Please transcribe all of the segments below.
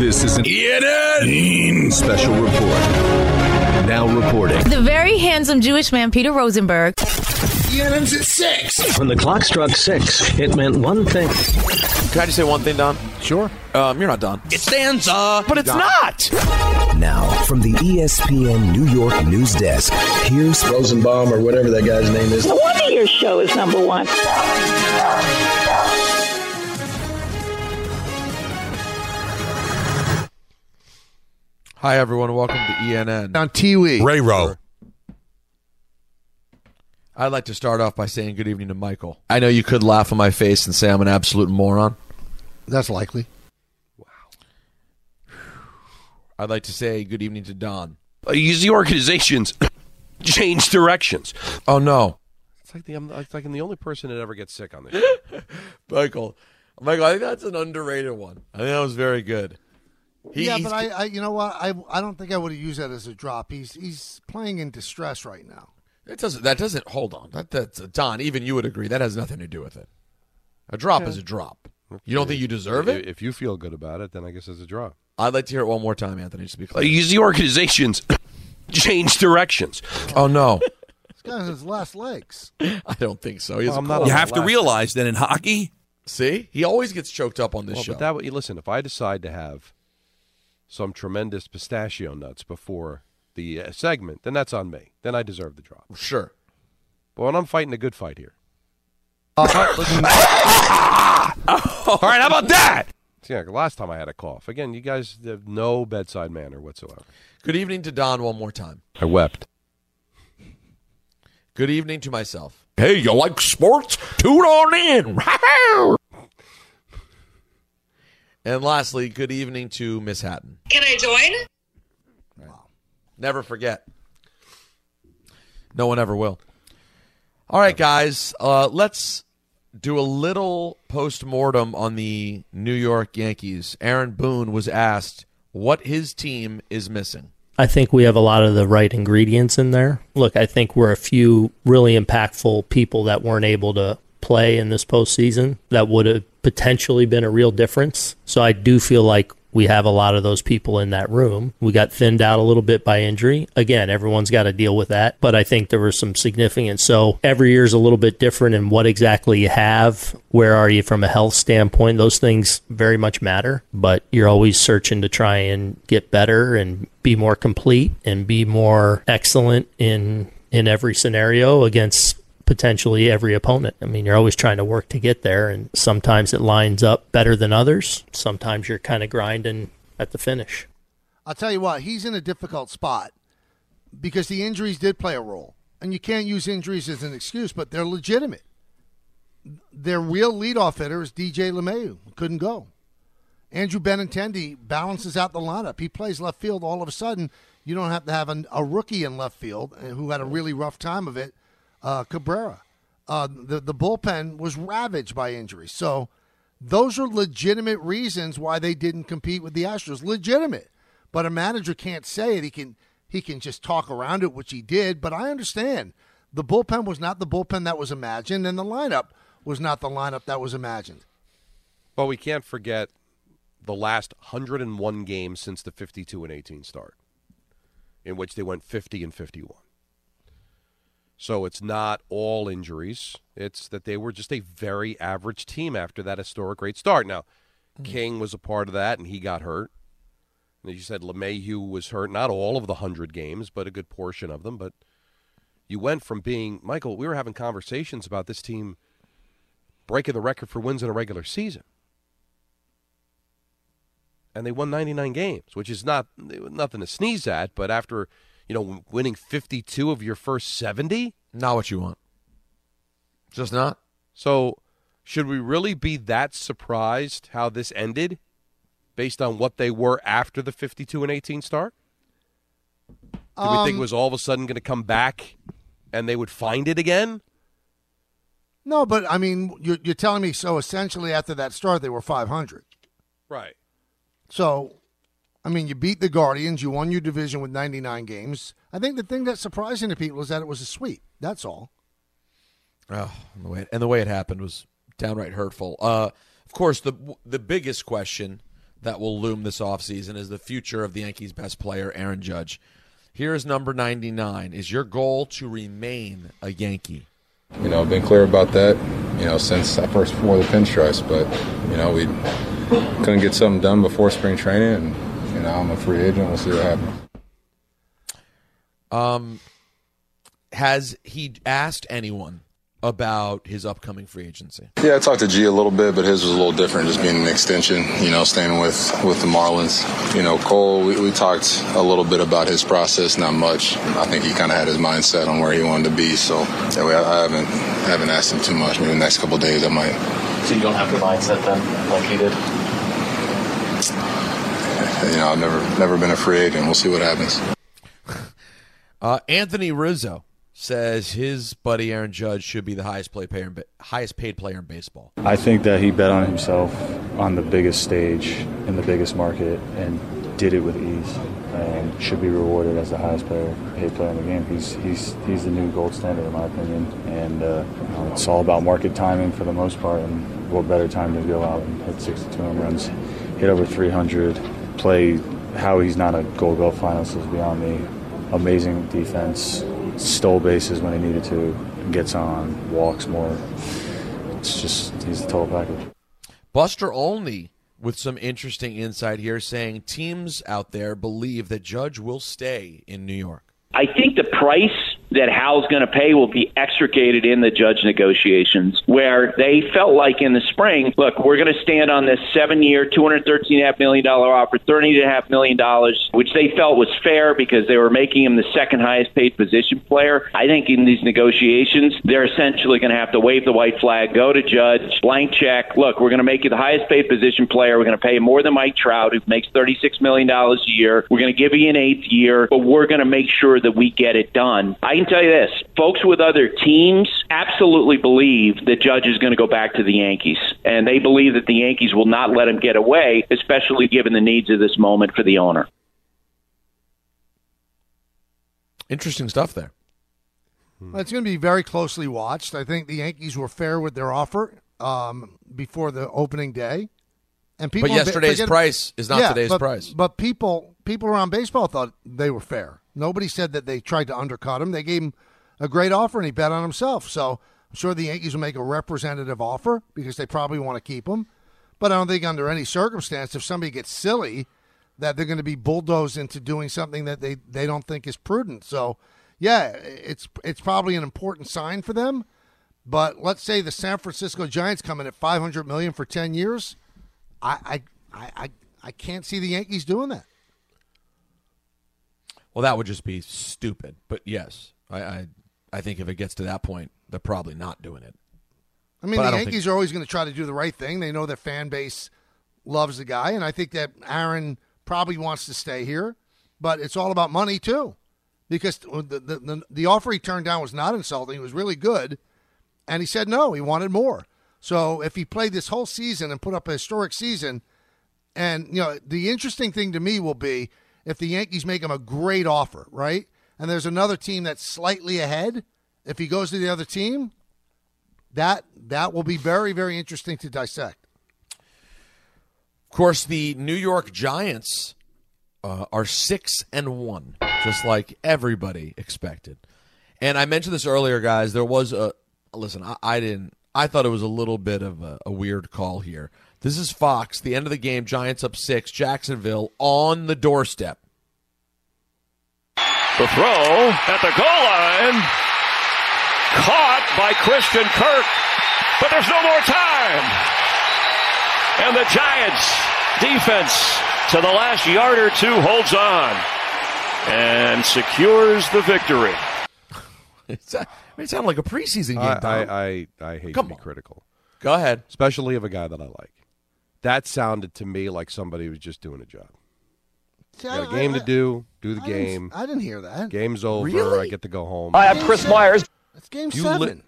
This is an ENN special report. Now reporting. The very handsome Jewish man, Peter Rosenberg. ENN's at six. When the clock struck six, it meant one thing. Can I just say one thing, Don? Sure. Um, you're not done. It stands up. But it's not. Now, from the ESPN New York news desk, here's Rosenbaum or whatever that guy's name is. No wonder your show is number one. Hi, everyone. Welcome to ENN. On Tiwi. Ray Rowe. I'd like to start off by saying good evening to Michael. I know you could laugh in my face and say I'm an absolute moron. That's likely. Wow. I'd like to say good evening to Don. Uh, use the organizations. Change directions. Oh, no. It's like, the, I'm, it's like I'm the only person that ever gets sick on this. Michael. Michael, I think that's an underrated one. I think that was very good. He- yeah, but I, I, you know what? I, I don't think I would have used that as a drop. He's, he's playing in distress right now. That doesn't. That doesn't. Hold on. That, that's Don. Even you would agree that has nothing to do with it. A drop is a drop. You don't think you deserve If- it? If you feel good about it, then I guess it's a draw. I'd like to hear it one more time, Anthony. Just to be Uh, clear. use the organizations. Change directions. Oh no, This guy's on his last legs. I don't think so. He has Well, a I'm not You have to last- realize that in hockey, See, he always gets choked up on this Well, show. but that would listen. If I decide to have some tremendous pistachio nuts before the uh, segment, then that's on me. Then I deserve the drop. sure. But when I'm fighting a good fight here, All right, how about that? see, like last time I had a cough. Again, you guys have no bedside manner whatsoever. Good evening to Don one more time. I wept. Good evening to myself. Hey, you like sports? Tune on in. And lastly, good evening to Miss Hatton. Can I join? Never forget. No one ever will. All right, guys, uh, let's do a little post mortem on the New York Yankees. Aaron Boone was asked what his team is missing. I think we have a lot of the right ingredients in there. Look, I think we're a few really impactful people that weren't able to play in this postseason that would have potentially been a real difference. So I do feel like we have a lot of those people in that room. We got thinned out a little bit by injury. Again, everyone's got to deal with that, but I think there was some significance. So every year is a little bit different in what exactly you have. Where are you from a health standpoint? Those things very much matter, but you're always searching to try and get better and be more complete and be more excellent in in every scenario against potentially every opponent. I mean, you're always trying to work to get there, and sometimes it lines up better than others. Sometimes you're kind of grinding at the finish. I'll tell you what, he's in a difficult spot because the injuries did play a role. And you can't use injuries as an excuse, but they're legitimate. Their real leadoff hitter is DJ LeMahieu. Couldn't go. Andrew Benintendi balances out the lineup. He plays left field. All of a sudden, you don't have to have an, a rookie in left field uh, who had a really rough time of it, uh, Cabrera. Uh, the, the bullpen was ravaged by injuries. So those are legitimate reasons why they didn't compete with the Astros. Legitimate. But a manager can't say it. He can he can just talk around it, which he did. But I understand the bullpen was not the bullpen that was imagined, and the lineup was not the lineup that was imagined. But we can't forget the last 101 games since the 52 and 18 start, in which they went 50 and 51. So it's not all injuries. It's that they were just a very average team after that historic great start. Now, mm. King was a part of that, and he got hurt. And as you said, LeMahieu was hurt. Not all of the 100 games, but a good portion of them. But you went from being, Michael, we were having conversations about this team breaking the record for wins in a regular season. And they won 99 games, which is not nothing to sneeze at, but after, you know, winning 52 of your first 70, Not what you want. Just not. So, should we really be that surprised how this ended based on what they were after the 52 and 18 start? Do we Um, think it was all of a sudden going to come back and they would find it again? No, but I mean, you're, you're telling me so. Essentially, after that start, they were 500. Right. So, I mean, you beat the Guardians. You won your division with 99 games. I think the thing that's surprising to people is that it was a sweep. That's all. Oh, and the way and the way it happened was downright hurtful. Uh, of course, the the biggest question that will loom this offseason is the future of the Yankees' best player, Aaron Judge. Here is number 99. Is your goal to remain a Yankee? You know, I've been clear about that, you know, since I first wore the pinstripes. But, you know, we couldn't get something done before spring training, and, you know, I'm a free agent. We'll see what happens. Um, has he asked anyone about his upcoming free agency? Yeah, I talked to G a little bit, but his was a little different, just being an extension, you know, staying with, with the Marlins. You know, Cole, we, we talked a little bit about his process, not much. I think he kind of had his mindset on where he wanted to be, so yeah, we, I haven't haven't asked him too much. Maybe the next couple of days I might. So you don't have the mindset then, like he did? You know, I've never never been a free agent. We'll see what happens. Uh, Anthony Rizzo says his buddy Aaron Judge should be the highest play player, highest paid player in baseball. I think that he bet on himself on the biggest stage in the biggest market and did it with ease and should be rewarded as the highest player, paid player in the game. He's he's he's the new gold standard in my opinion, and uh, you know, it's all about market timing for the most part. And what better time to go out and hit 62 home runs, hit over 300, play how he's not a Gold Glove finalist is beyond me. Amazing defense, stole bases when he needed to, gets on, walks more. It's just he's the total package. Buster Olney with some interesting insight here, saying teams out there believe that Judge will stay in New York. I think the price that Hal's going to pay will be extricated in the judge negotiations, where they felt like in the spring, look, we're going to stand on this hundred thirteen half million dollar offer, thirty and a half million dollars, which they felt was fair because they were making him the second highest paid position player. I think in these negotiations, they're essentially going to have to wave the white flag, go to judge, blank check. Look, we're going to make you the highest paid position player. We're going to pay more than Mike Trout, who makes thirty-six million dollars a year. We're going to give you an eighth year, but we're going to make sure that we get it done. I can tell you this: folks with other teams absolutely believe that Judge is going to go back to the Yankees, and they believe that the Yankees will not let him get away, especially given the needs of this moment for the owner. Interesting stuff there. Well, it's going to be very closely watched. I think the Yankees were fair with their offer um, before the opening day, and people. But yesterday's forget- price is not Yeah, today's but- price. But people, people around baseball thought they were fair. Nobody said that they tried to undercut him. They gave him a great offer, and he bet on himself. So I'm sure the Yankees will make a representative offer because they probably want to keep him. But I don't think under any circumstance, if somebody gets silly, that they're going to be bulldozed into doing something that they, they don't think is prudent. So, yeah, it's it's probably an important sign for them. But let's say the San Francisco Giants come in at 500 million for 10 years. I I I I, I can't see the Yankees doing that. Well, that would just be stupid. But yes, I, I, I think if it gets to that point, they're probably not doing it. I mean, But the don't Yankees think- are always going to try to do the right thing. They know their fan base loves the guy, and I think that Aaron probably wants to stay here. But it's all about money too, because the the, the, the offer he turned down was not insulting. It was really good, and he said no. He wanted more. So if he played this whole season and put up a historic season, and you know, the interesting thing to me will be if the Yankees make him a great offer, right? And there's another team that's slightly ahead. If he goes to the other team, that that will be very very interesting to dissect. Of course, the New York Giants uh, are six and one, just like everybody expected. And I mentioned this earlier, guys. There was a listen. I, I didn't. I thought it was a little bit of a, a weird call here. This is Fox. The end of the game. Giants up six. Jacksonville on the doorstep. The throw at the goal line. Caught by Christian Kirk. But there's no more time. And the Giants defense to the last yard or two holds on and secures the victory. It's, uh, it sounded like a preseason game. I, Tom. I, I, I hate Come to be on. critical. Go ahead. Especially of a guy that I like. That sounded to me like somebody was just doing a job. See, Got a I- game I- to do. Do the I didn't- game. I didn't hear that. Game's over. Really? I get to go home. I have Chris Myers. It's game You seven. li-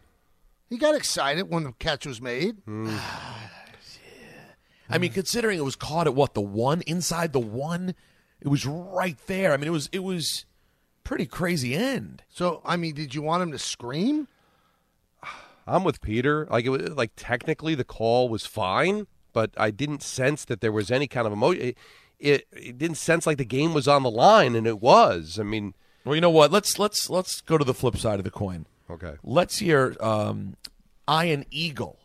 he got excited when the catch was made. Hmm. I mean, considering it was caught at what the one inside the one, it was right there. I mean, it was it was pretty crazy end. So, I mean, did you want him to scream? I'm with Peter. Like it was like technically the call was fine, but I didn't sense that there was any kind of emotion. It, it, it didn't sense like the game was on the line, and it was. I mean, Well, you know what? Let's let's let's go to the flip side of the coin. Okay. Let's hear um, Ian Eagle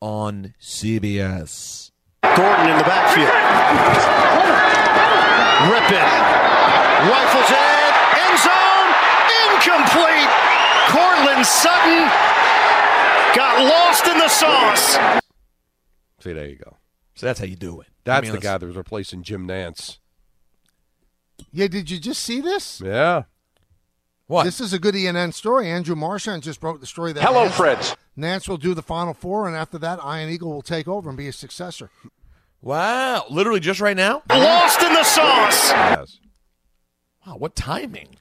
on CBS. Gordon in the backfield. Rippin. Rifles it. Courtland Sutton got lost in the sauce. see, there you go. So that's how you do it. That's I mean, the guy that was replacing Jim Nantz. Yeah, did you just see this? Yeah. What? This is a good ENN story. Andrew Marchand just broke the story that Hello, Nantz, Fritz. Nantz will do the Final Four, and after that, Ian Eagle will take over and be his successor. Wow, literally just right now. Lost in the sauce. Yes. Wow, what timing?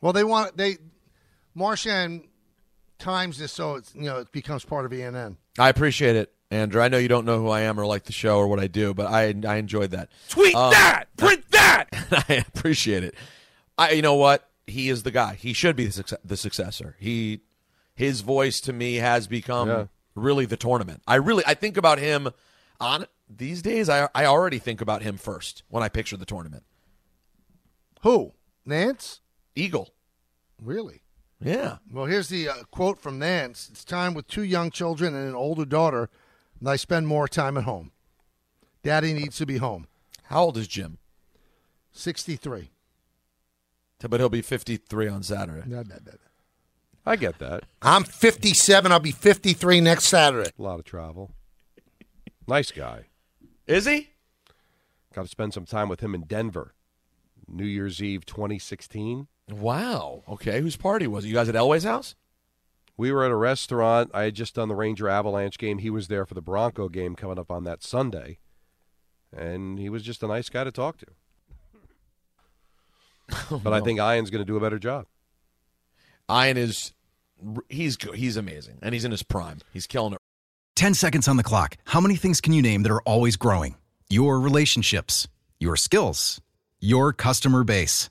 Well, they want they Marchand times this so it's you know it becomes part of ENN. I appreciate it, Andrew. I know you don't know who I am or like the show or what I do, but I I enjoyed that. Tweet Um, that. Print that. I appreciate it. I, you know what? He is the guy. He should be the, succe- the successor. He, his voice to me has become Yeah. really the tournament. I really, I think about him on these days. I, I already think about him first when I picture the tournament. Who? Nantz? Eagle. Really? Yeah. Well, here's the uh, quote from Nantz. It's time with two young children and an older daughter, and I spend more time at home. Daddy needs to be home. How old is Jim? 63. But he'll be 53 on Saturday. I get that. I'm 57. I'll be 53 next Saturday. A lot of travel. Nice guy. Is he? Got to spend some time with him in Denver. New Year's Eve 2016. Wow. Okay. Whose party was it? You guys at Elway's house? We were at a restaurant. I had just done the Ranger Avalanche game. He was there for the Bronco game coming up on that Sunday. And he was just a nice guy to talk to. Oh, but I think Ian's going to do a better job. Ian is, he's good. He's amazing. And he's in his prime. He's killing it. 10 seconds on the clock. How many things can you name that are always growing? Your relationships, your skills, your customer base.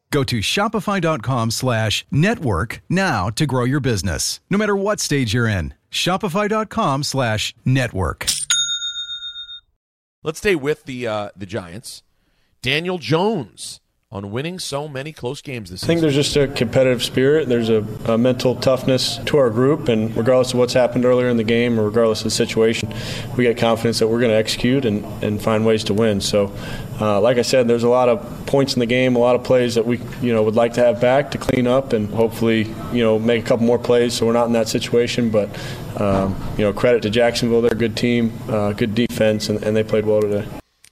Go to shopify.com slash network now to grow your business, no matter what stage you're in. Shopify.com slash network. Let's stay with the uh, the Giants. Daniel Jones on winning so many close games this season. I think there's just a competitive spirit. There's a, a mental toughness to our group, and regardless of what's happened earlier in the game, or regardless of the situation, we get confidence that we're going to execute and, and find ways to win. So, uh, like I said, there's a lot of points in the game, a lot of plays that we you know would like to have back to clean up, and hopefully you know make a couple more plays so we're not in that situation. But um, you know, credit to Jacksonville, they're a good team, uh, good defense, and, and they played well today.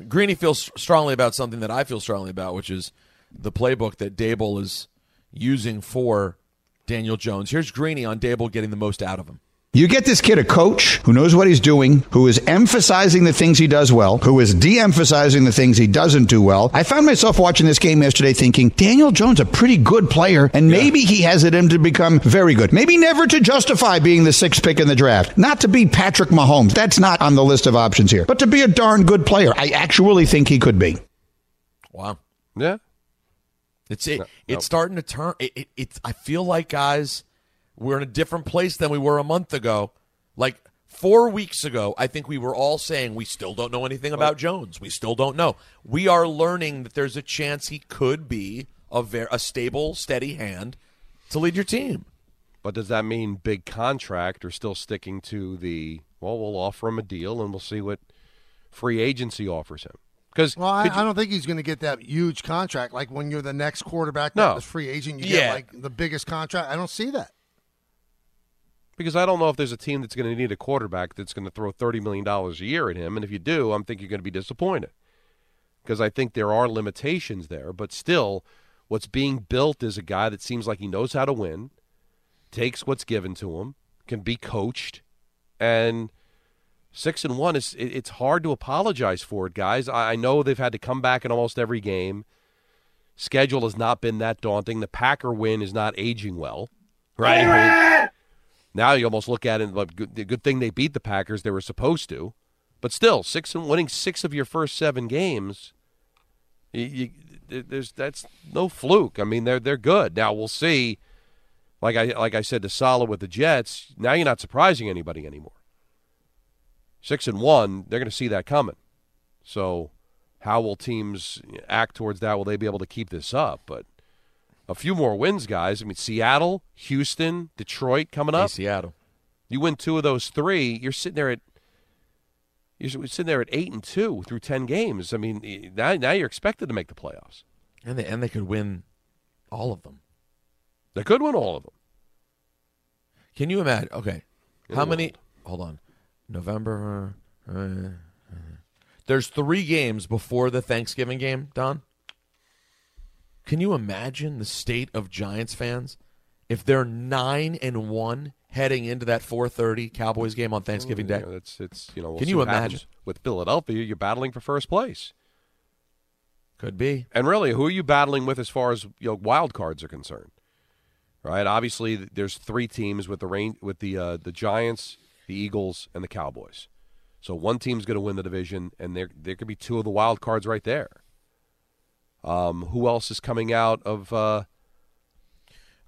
Greeny feels strongly about something that I feel strongly about, which is the playbook that Daboll is using for Daniel Jones. Here's Greeny on Daboll getting the most out of him. You get this kid a coach who knows what he's doing, who is emphasizing the things he does well, who is de emphasizing the things he doesn't do well. I found myself watching this game yesterday thinking, Daniel Jones, a pretty good player, and maybe he has it in him to become very good. Maybe never to justify being the sixth pick in the draft. Not to be Patrick Mahomes. That's not on the list of options here. But to be a darn good player. I actually think he could be. Wow. Yeah. It's it, it's starting to turn. It, it, it's. I feel like guys, we're in a different place than we were a month ago. Like four weeks ago, I think we were all saying we still don't know anything about Jones. We still don't know. We are learning that there's a chance he could be a ver- a stable, steady hand to lead your team. But does that mean big contract or still sticking to the, well, we'll offer him a deal and we'll see what free agency offers him? Because Well, I, I don't think he's going to get that huge contract. Like when you're the next quarterback No. that free agent, you Yeah. get like the biggest contract. I don't see that. because I don't know if there's a team that's going to need a quarterback that's going to throw thirty million dollars a year at him, and if you do, I'm thinking you're going to be disappointed because I think there are limitations there. But still, what's being built is a guy that seems like he knows how to win, takes what's given to him, can be coached, and six and one is it, it's hard to apologize for it, guys. I, I know they've had to come back in almost every game. Schedule has not been that daunting. The Packer win is not aging well, right? I mean, now you almost look at it like good, the good thing they beat the Packers. They were supposed to, but still six and winning six of your first seven games. You, you, there's that's no fluke. I mean, they're they're good. Now we'll see. Like I like I said to Saleh with the Jets. Now you're not surprising anybody anymore. Six and one, they're going to see that coming. So, how will teams act towards that? Will they be able to keep this up? But a few more wins, guys. I mean, Seattle, Houston, Detroit coming up. Seattle. You win two of those three, you're sitting there at you're sitting there at eight and two through ten games. I mean, now now you're expected to make the playoffs. And they and they could win all of them. They could win all of them. Can you imagine? Okay, In how many? Hold on, November. Uh, uh, there's three games before the Thanksgiving game. Don, can you imagine the state of Giants fans if they're nine and one heading into that 4:30 Cowboys game on Thanksgiving Day? Yeah, it's it's you know. we'll Can you imagine? with Philadelphia? You're battling for first place. Could be. And really, who are you battling with as far as you know wild cards are concerned? Right. Obviously, there's three teams with the rain with the uh, the Giants, the Eagles, and the Cowboys. So one team's going to win the division, and there there could be two of the wild cards right there. Um, who else is coming out of uh,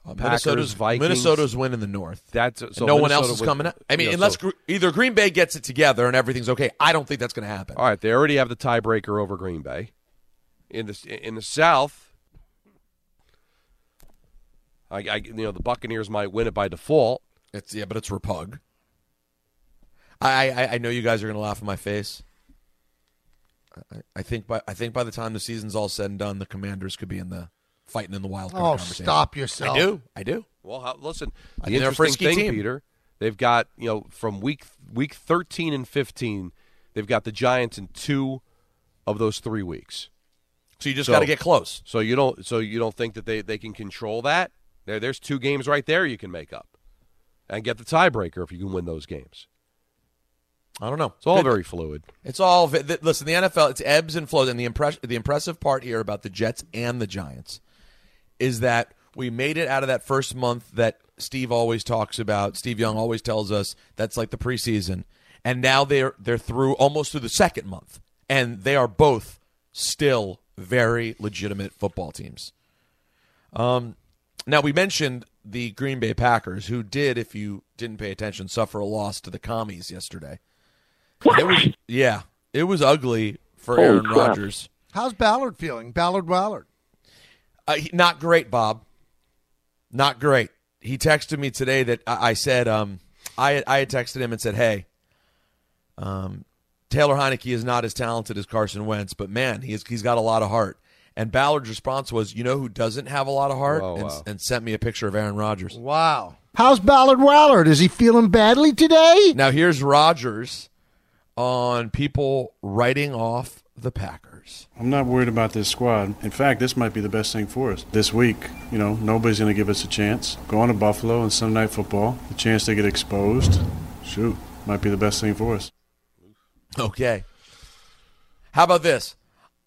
Uh, Packers, Minnesota's Vikings? Minnesota's winning the North. That's so no one else is coming out. I mean, yeah, unless so- Gr- either Green Bay gets it together and everything's okay. I don't think that's going to happen. All right, they already have the tiebreaker over Green Bay. In the in the South, I, I you know the Buccaneers might win it by default. It's yeah, but it's repug. I I, I know you guys are going to laugh in my face. I, I think by I think by the time the season's all said and done, the Commanders could be in the fighting in the wild card Oh, stop yourself. I do. I do. Well, how, listen, the think they're a interesting frisky thing, team. Peter, they've got you know from week week thirteen and fifteen, they've got the Giants in two of those three weeks. So you just got to get close. So you don't so you don't think that they, they can control that? There, there's two games right there you can make up, and get the tiebreaker if you can win those games. I don't know. It's all Good- very fluid. It's all listen. The NFL it's ebbs and flows, and the impress- the impressive part here about the Jets and the Giants is that we made it out of that first month that Steve always talks about. Steve Young always tells us that's like the preseason, and now they're they're through almost through the second month, and they are both still very legitimate football teams. Um, now we mentioned the Green Bay Packers, who did, if you didn't pay attention, suffer a loss to the commies yesterday. It was, yeah, it was ugly for Holy Aaron crap. Rodgers. How's Ballard feeling? Ballard Ballard. Uh, he- not great, Bob. Not great. He texted me today that I, I said um, I I had texted him and said, "Hey, um, Taylor Heinicke is not as talented as Carson Wentz, but man, he's he's got a lot of heart." And Ballard's response was, "You know who doesn't have a lot of heart?" Oh, and, wow. and sent me a picture of Aaron Rodgers. Wow. How's Ballard Ballard? Is he feeling badly today? Now here's Rodgers on people writing off the Packers. I'm not worried about this squad. In fact, this might be the best thing for us. This week, you know, nobody's going to give us a chance. Going to Buffalo and Sunday Night Football, the chance to get exposed, shoot, might be the best thing for us. Okay. How about this?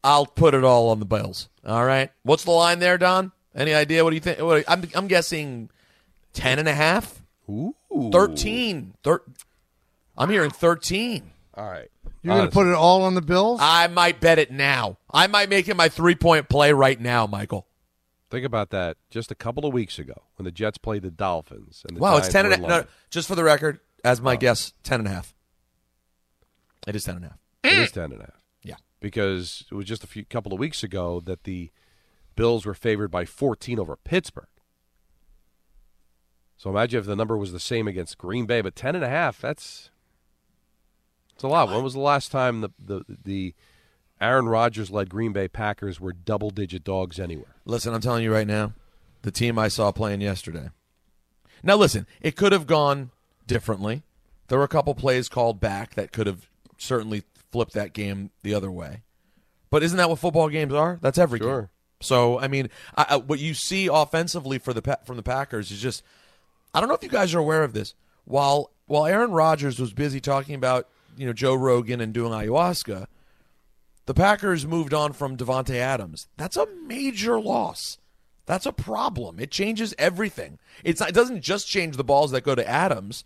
I'll put it all on the Bills. All right. What's the line there, Don? Any idea? What do you think? What, I'm, I'm guessing 10 and a half? Ooh. 13. Thir- I'm hearing 13. All right. You're going to put it all on the Bills? I might bet it now. I might make it my three point play right now, Michael. Think about that. Just a couple of weeks ago, when the Jets played the Dolphins, and the Wow, it's 10 and a in no, Just for the record, as my oh. guess, 10 and a half. It is 10 and a half. It is ten and a half. Yeah. because it was just a few couple of weeks ago that the Bills were favored by 14 over Pittsburgh. So imagine if the number was the same against Green Bay, but 10 and a half, that's it's a lot. When was the last time the the the Aaron Rodgers led Green Bay Packers were double digit dogs anywhere. Listen, I'm telling you right now, the team I saw playing yesterday. Now, listen, it could have gone differently. There were a couple plays called back that could have certainly flipped that game the other way. But isn't that what football games are? That's every Sure. game. So, I mean, I, I, what you see offensively for the from the Packers is just I don't know if you guys are aware of this. While while Aaron Rodgers was busy talking about you know Joe Rogan and doing ayahuasca, the Packers moved on from Davante Adams. That's a major loss. That's a problem. It changes everything. It's not, it doesn't just change the balls that go to Adams,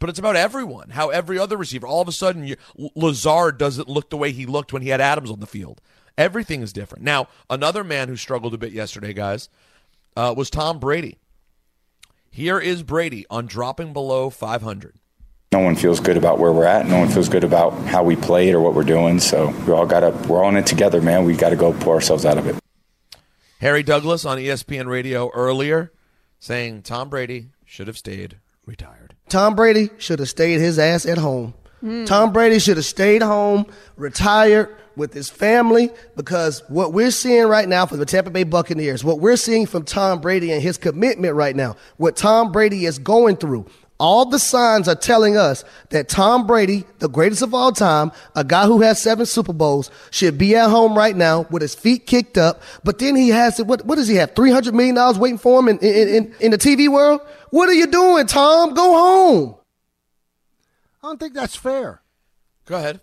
but it's about everyone. How every other receiver, all of a sudden, you, Lazard doesn't look the way he looked when he had Adams on the field. Everything is different. Now, another man who struggled a bit yesterday, guys, uh, was Tom Brady. Here is Brady on dropping below 500. No one feels good about where we're at. No one feels good about how we played or what we're doing. So we all got to, we're all in it together, man. We got to go pull ourselves out of it. Harry Douglas on ESPN Radio earlier saying Tom Brady should have stayed retired. Tom Brady should have stayed his ass at home. Tom Brady should have stayed home, retired with his family, because what we're seeing right now for the Tampa Bay Buccaneers, what we're seeing from Tom Brady and his commitment right now, what Tom Brady is going through, all the signs are telling us that Tom Brady, the greatest of all time, a guy who has seven Super Bowls, should be at home right now with his feet kicked up. But then he has what? What does he have? Three hundred million dollars waiting for him in, in in in the TV world. What are you doing, Tom? Go home. I don't think that's fair. Go ahead.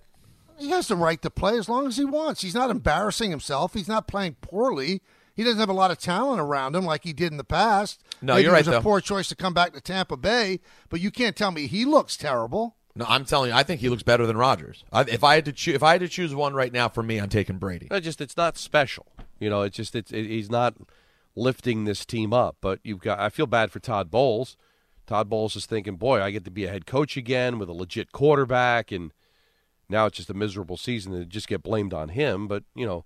He has the right to play as long as he wants. He's not embarrassing himself. He's not playing poorly. He doesn't have a lot of talent around him like he did in the past. No, Maybe you're right. it right, was a poor choice to come back to Tampa Bay, but you can't tell me he looks terrible. No, I'm telling you, I think he looks better than Rodgers. I, if I had to choose, if I had to choose one right now for me, I'm taking Brady. No, just it's not special. You know, it's just it's it, he's not lifting this team up. But you've got. I feel bad for Todd Bowles. Todd Bowles is thinking, boy, I get to be a head coach again with a legit quarterback, and now it's just a miserable season to just get blamed on him. But you know,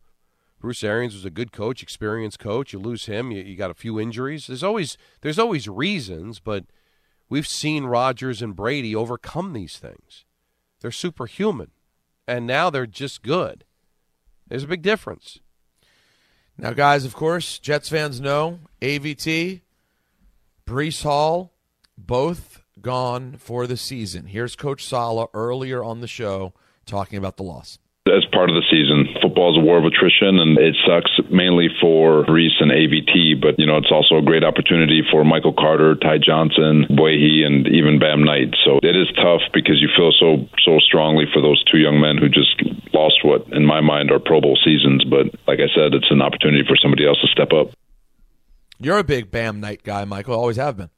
Bruce Arians was a good coach, experienced coach. You lose him, you, you got a few injuries. There's always there's always reasons, but we've seen Rodgers and Brady overcome these things. They're superhuman, and now they're just good. There's a big difference. Now, guys, of course, Jets fans know AVT, Breece Hall, both gone for the season. Here's Coach Saleh earlier on the show talking about the loss. As part of the season, football is a war of attrition, and it sucks mainly for Reese and AVT. But you know, it's also a great opportunity for Michael Carter, Ty Johnson, Boyhe, and even Bam Knight. So it is tough because you feel so so strongly for those two young men who just lost what, in my mind, are Pro Bowl seasons. But like I said, it's an opportunity for somebody else to step up. You're a big Bam Knight guy, Michael. Always have been.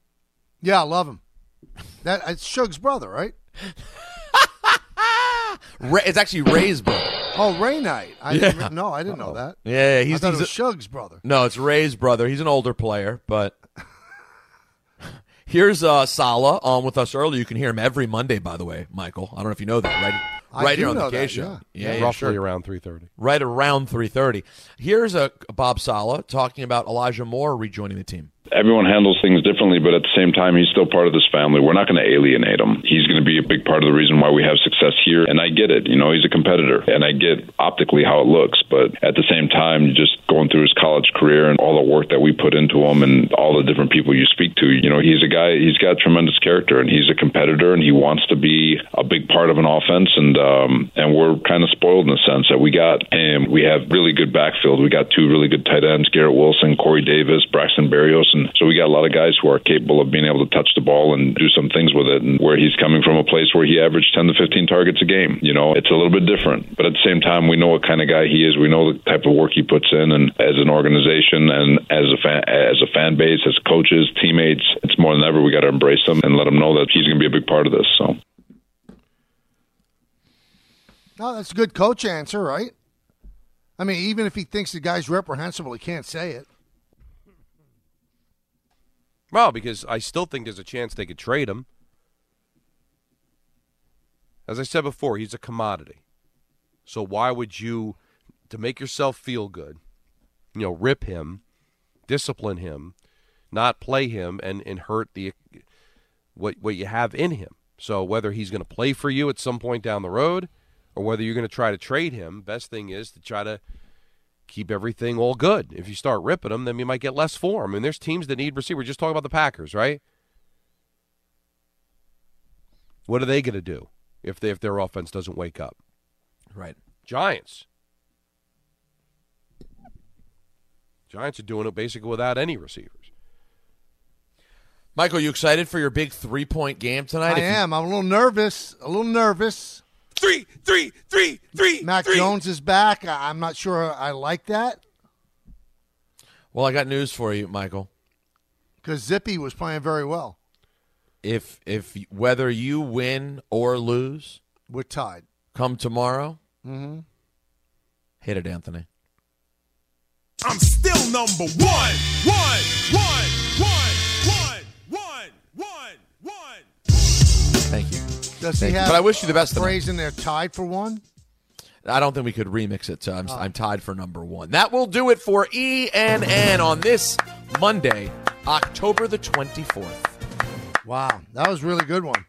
Yeah, I love him. That it's Suge's brother, right? Ray, it's actually Ray's brother. Oh, Ray Knight. I Yeah. didn't, no, I didn't know that. Yeah, he's, I thought he's it was a- Suge's brother. No, it's Ray's brother. He's an older player, but here's uh, Saleh on with us early. You can hear him every Monday, by the way, Michael. I don't know if you know that, right? Right here on the K that, show. yeah. yeah, roughly sure. around three thirty. Right around three thirty. Here's a Bob Saleh talking about Elijah Moore rejoining the team. Everyone handles things differently, but at the same time, he's still part of this family. We're not going to alienate him. He's going to be a big part of the reason why we have success here. And I get it. You know, he's a competitor, and I get optically how it looks. But at the same time, just going through his college career and all the work that we put into him and all the different people you speak to, you know, he's a guy, he's got tremendous character, and he's a competitor, and he wants to be a big part of an offense. And, um, and we're kind of spoiled in the sense that we got, and we have really good backfield. We got two really good tight ends, Garrett Wilson, Corey Davis, Braxton Berrios. And so we got a lot of guys who are capable of being able to touch the ball and do some things with it. And where he's coming from a place where he averaged 10 to 15 targets a game, you know, it's a little bit different. But at the same time, we know what kind of guy he is. We know the type of work he puts in. And as an organization and as a fan, as a fan base, as coaches, teammates, it's more than ever we got to embrace him and let him know that he's going to be a big part of this. So. No, that's a good coach answer, right? I mean, even if he thinks the guy's reprehensible, he can't say it. Well, because I still think there's a chance they could trade him. As I said before, he's a commodity. So why would you, to make yourself feel good, you know, rip him, discipline him, not play him, and and hurt the what what you have in him? So whether he's going to play for you at some point down the road, or whether you're going to try to trade him, best thing is to try to keep everything all good. If you start ripping them, then you might get less for him. I mean, there's teams that need receivers. Just talking about the Packers, right? What are they going to do if they, if their offense doesn't wake up? Right. Giants. Giants are doing it basically without any receivers. Michael, you excited for your big three point game tonight? I If you- am. I'm a little nervous. A little nervous. Three, three, three, three. Mac three. Jones is back. I- I'm not sure I like that Well, I got news for you, Michael. because Zippy was playing very well. If if whether you win or lose, we're tied. Come tomorrow, Mm-hmm. hit it, Anthony. I'm still number one, one, one, one, Does Thank he you. have But I wish you the best. tonight. phrase in there tied for one? I don't think we could remix it. So I'm, Oh. I'm tied for number one. That will do it for ENN on this Monday, October the 24th. Wow, that was a really good one.